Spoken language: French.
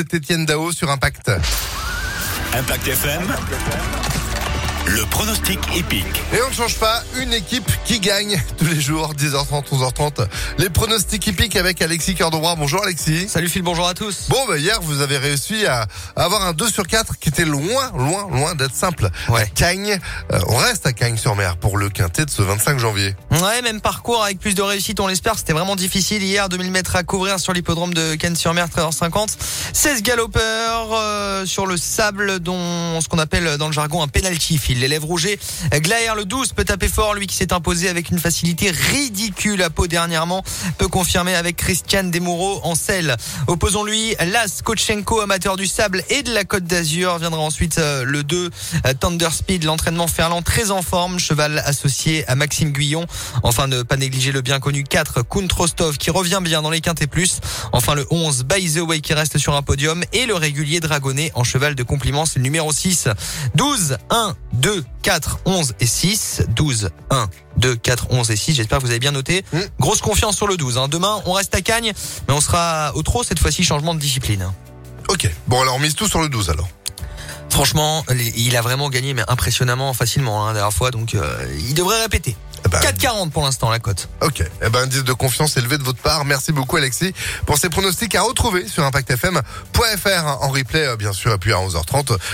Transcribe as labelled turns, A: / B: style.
A: C'est Étienne Dao sur Impact.
B: Impact FM. Le pronostic épique.
A: Et on ne change pas, une équipe qui gagne tous les jours, 10h30, 11h30. Les pronostics épiques avec Alexis Cœur de Roi. Bonjour Alexis.
C: Salut Phil, bonjour à tous.
A: Bon, bah hier, vous avez réussi à avoir un 2 sur 4 qui était loin, loin, loin d'être simple.
C: Ouais.
A: À Cagnes, euh, on reste à Cagnes-sur-Mer pour le quintet de ce 25 janvier.
C: Ouais, même parcours avec plus de réussite, on l'espère. C'était vraiment difficile hier, 2000 mètres à couvrir sur l'hippodrome de Cannes-sur-Mer, 13h50. 16 galopeurs euh, sur le sable, dont ce qu'on appelle dans le jargon un penalty fil. L'élève rouget, Glaer le 12 peut taper fort, lui qui s'est imposé avec une facilité ridicule à peau dernièrement, peut confirmer avec Christian Demoureau en selle. Opposons-lui Las Kotchenko, amateur du sable et de la Côte d'Azur. Viendra ensuite euh, le 2, euh, Thunder Speed, l'entraînement Ferland très en forme, cheval associé à Maxime Guyon. Enfin, ne pas négliger le bien connu 4, Kunt Rostov qui revient bien dans les quintés plus. Enfin, le 11, By the Way qui reste sur un podium et le régulier Dragonnet en cheval de compliments, le numéro 6. 12, 1, 2, 4, 11 et 6. 12, 1, 2, 4, 11 et 6. J'espère que vous avez bien noté.
A: Mm.
C: Grosse confiance sur le 12. hein. Demain, on reste à Cagnes, mais on sera au trot cette fois-ci, changement de discipline.
A: Ok. Bon, alors on mise tout sur le 12 alors.
C: Franchement, il a vraiment gagné, mais impressionnamment facilement hein, la dernière fois, donc euh, il devrait répéter.
A: Eh ben,
C: 4,40 pour l'instant la cote.
A: Ok. Eh ben, indice de confiance élevé de votre part. Merci beaucoup, Alexis, pour ces pronostics à retrouver sur ImpactFM.fr en replay, euh, bien sûr, et puis à 11h30.